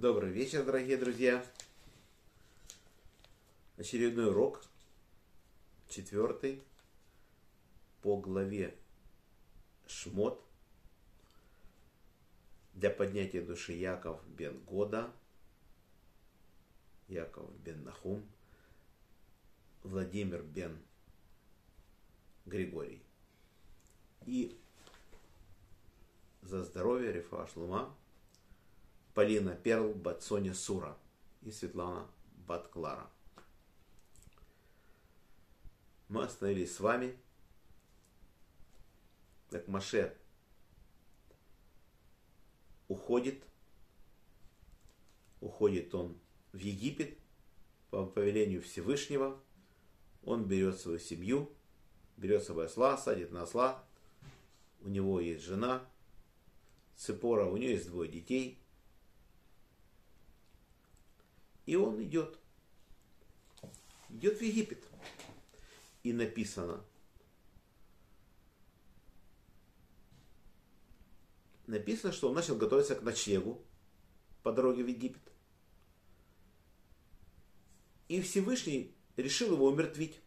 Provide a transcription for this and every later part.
Добрый вечер, дорогие друзья. Очередной урок, четвертый, по главе Шмот. Для поднятия души Яков бен Года, Яков бен Нахум, Владимир бен Григорий. И за здоровье Рифа Шлума, Полина Перл, Батсоня Сура и Светлана Батклара. Мы остановились с вами, как Маше уходит, уходит он в Египет по повелению Всевышнего, он берет свою семью, берет с собой осла, садит на осла, у него есть жена, Цепора, у нее есть двое детей. И он идет. Идет в Египет. И написано. Написано, что он начал готовиться к ночлегу по дороге в Египет. И Всевышний решил его умертвить.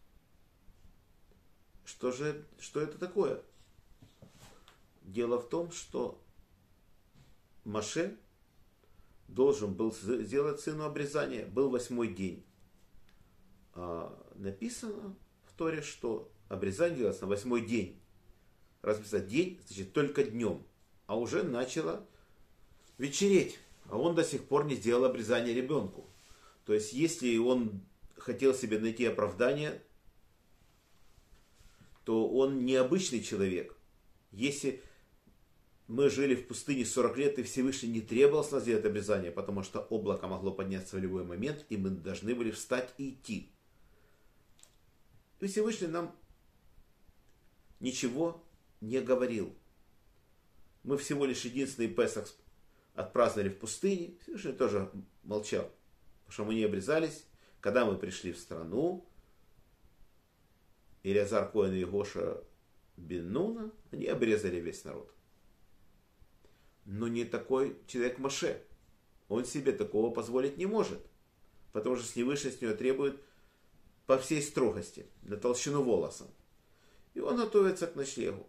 Что же, что это такое? Дело в том, что Маше должен был сделать сыну обрезание. Был восьмой день. А написано в Торе, что обрезание делалось на восьмой день. Раз писать день, значит только днем. А уже начало вечереть. А он до сих пор не сделал обрезание ребенку. То есть, если он хотел себе найти оправдание, то он необычный человек. Если мы жили в пустыне 40 лет, и Всевышний не требовал с нас сделать обрезание, потому что облако могло подняться в любой момент, и мы должны были встать и идти. И Всевышний нам ничего не говорил. Мы всего лишь единственный Песах отпраздновали в пустыне. Всевышний тоже молчал, потому что мы не обрезались. Когда мы пришли в страну, Илиазар Коэн и Гоша Бен они обрезали весь народ но не такой человек Маше. Он себе такого позволить не может, потому что Всевышний с него требует по всей строгости, на толщину волоса. И он готовится к ночлегу.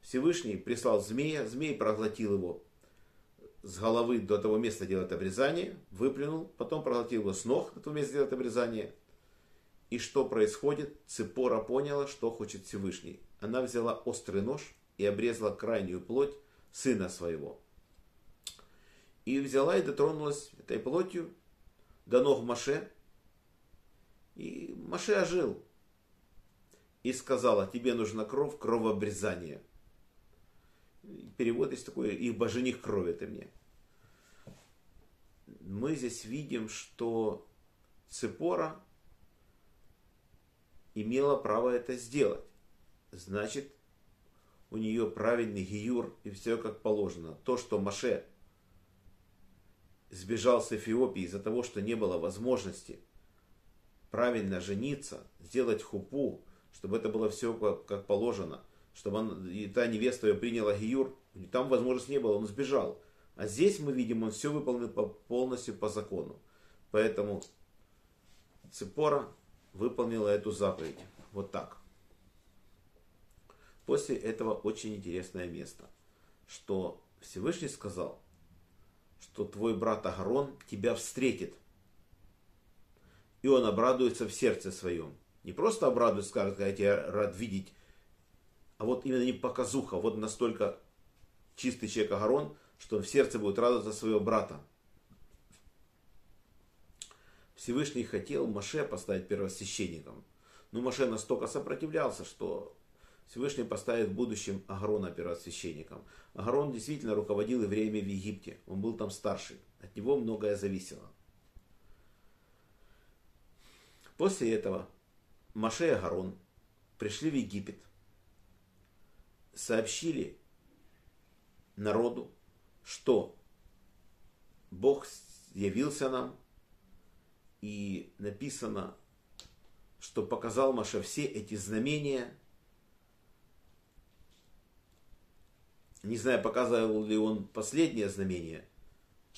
Всевышний прислал змея, змей проглотил его с головы до того места делать обрезание, выплюнул, потом проглотил его с ног до того места делать обрезание. И что происходит? Цепора поняла, что хочет Всевышний. Она взяла острый нож и обрезала крайнюю плоть сына своего и взяла и дотронулась этой плотью до ног Маше. И Маше ожил. И сказала, тебе нужна кровь, кровообрезание. Перевод есть такой, их божених крови ты мне. Мы здесь видим, что Цепора имела право это сделать. Значит, у нее правильный гиюр и все как положено. То, что Маше сбежал с Эфиопии из-за того, что не было возможности правильно жениться, сделать хупу, чтобы это было все как, положено, чтобы он, и та невеста ее приняла Гиюр, там возможности не было, он сбежал. А здесь мы видим, он все выполнил по, полностью по закону. Поэтому Цепора выполнила эту заповедь. Вот так. После этого очень интересное место, что Всевышний сказал, что твой брат Агарон тебя встретит. И он обрадуется в сердце своем. Не просто обрадуется, скажет, я тебя рад видеть, а вот именно не показуха, вот настолько чистый человек Агарон, что он в сердце будет радоваться своего брата. Всевышний хотел Маше поставить первосвященником. Но Маше настолько сопротивлялся, что Всевышний поставит в будущем Агарона первосвященником. Агарон действительно руководил евреями в Египте. Он был там старший. От него многое зависело. После этого Маше и Агарон пришли в Египет, сообщили народу, что Бог явился нам, и написано, что показал Маше все эти знамения – Не знаю, показывал ли он последнее знамение,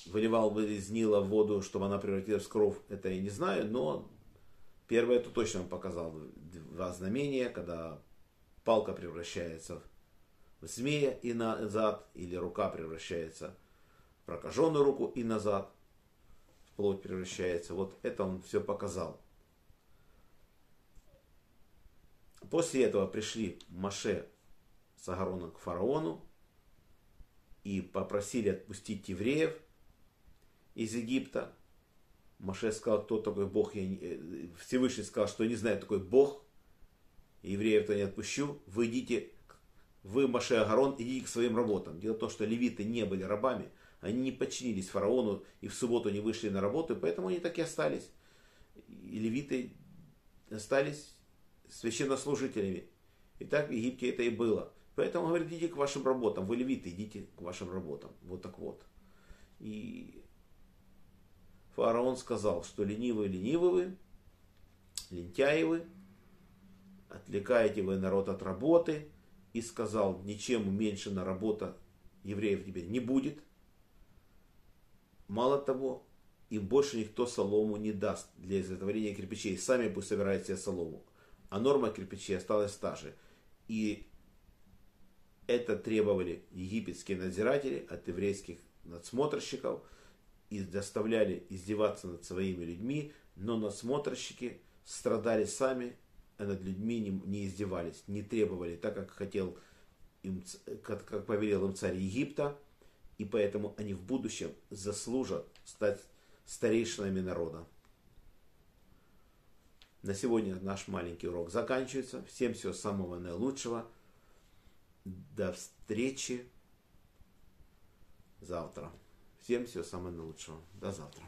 выливал бы из Нила воду, чтобы она превратилась в кровь, это я не знаю, но первое это точно он показал. Два знамения, когда палка превращается в змея и назад, или рука превращается в прокаженную руку и назад, в плоть превращается. Вот это он все показал. После этого пришли Маше с Агароном к фараону и попросили отпустить евреев из Египта. Маше сказал, кто такой Бог. Я не... Э, Всевышний сказал, что не знает такой Бог. Евреев-то не отпущу. Вы идите, вы, Маше Агарон, идите к своим работам. Дело в том, что левиты не были рабами. Они не подчинились фараону и в субботу не вышли на работу, поэтому они так и остались. И левиты остались священнослужителями. И так в Египте это и было. Поэтому говорит, идите к вашим работам. Вы левиты, идите к вашим работам. Вот так вот. И фараон сказал, что ленивые, ленивы вы, лентяи вы, отвлекаете вы народ от работы. И сказал, ничем уменьшена работа евреев теперь не будет. Мало того, им больше никто солому не даст для изготовления кирпичей. Сами пусть собирают себе солому а норма кирпичей осталась та же. И это требовали египетские надзиратели от еврейских надсмотрщиков и заставляли издеваться над своими людьми, но надсмотрщики страдали сами, а над людьми не, не издевались, не требовали, так как хотел им, как, как повелел им царь Египта, и поэтому они в будущем заслужат стать старейшинами народа. На сегодня наш маленький урок заканчивается. Всем всего самого наилучшего. До встречи завтра. Всем всего самого наилучшего. До завтра.